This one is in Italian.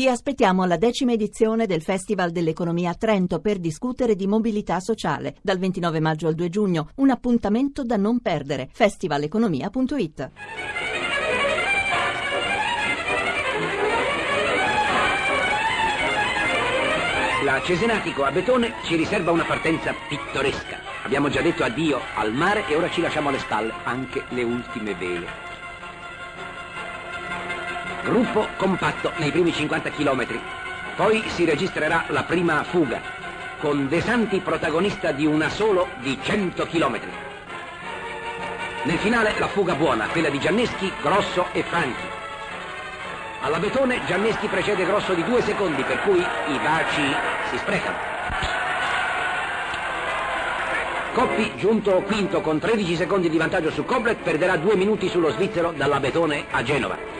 Vi aspettiamo alla decima edizione del Festival dell'Economia a Trento per discutere di mobilità sociale dal 29 maggio al 2 giugno. Un appuntamento da non perdere. festivaleconomia.it. La Cesenatico a Betone ci riserva una partenza pittoresca. Abbiamo già detto addio al mare e ora ci lasciamo alle spalle anche le ultime vele. Gruppo compatto nei primi 50 km. Poi si registrerà la prima fuga, con De Santi protagonista di una solo di 100 km. Nel finale la fuga buona, quella di Gianneschi, Grosso e Franchi. Alla Betone Gianneschi precede Grosso di due secondi, per cui i baci si sprecano. Coppi, giunto quinto con 13 secondi di vantaggio su Koblet, perderà due minuti sullo svizzero dalla Betone a Genova.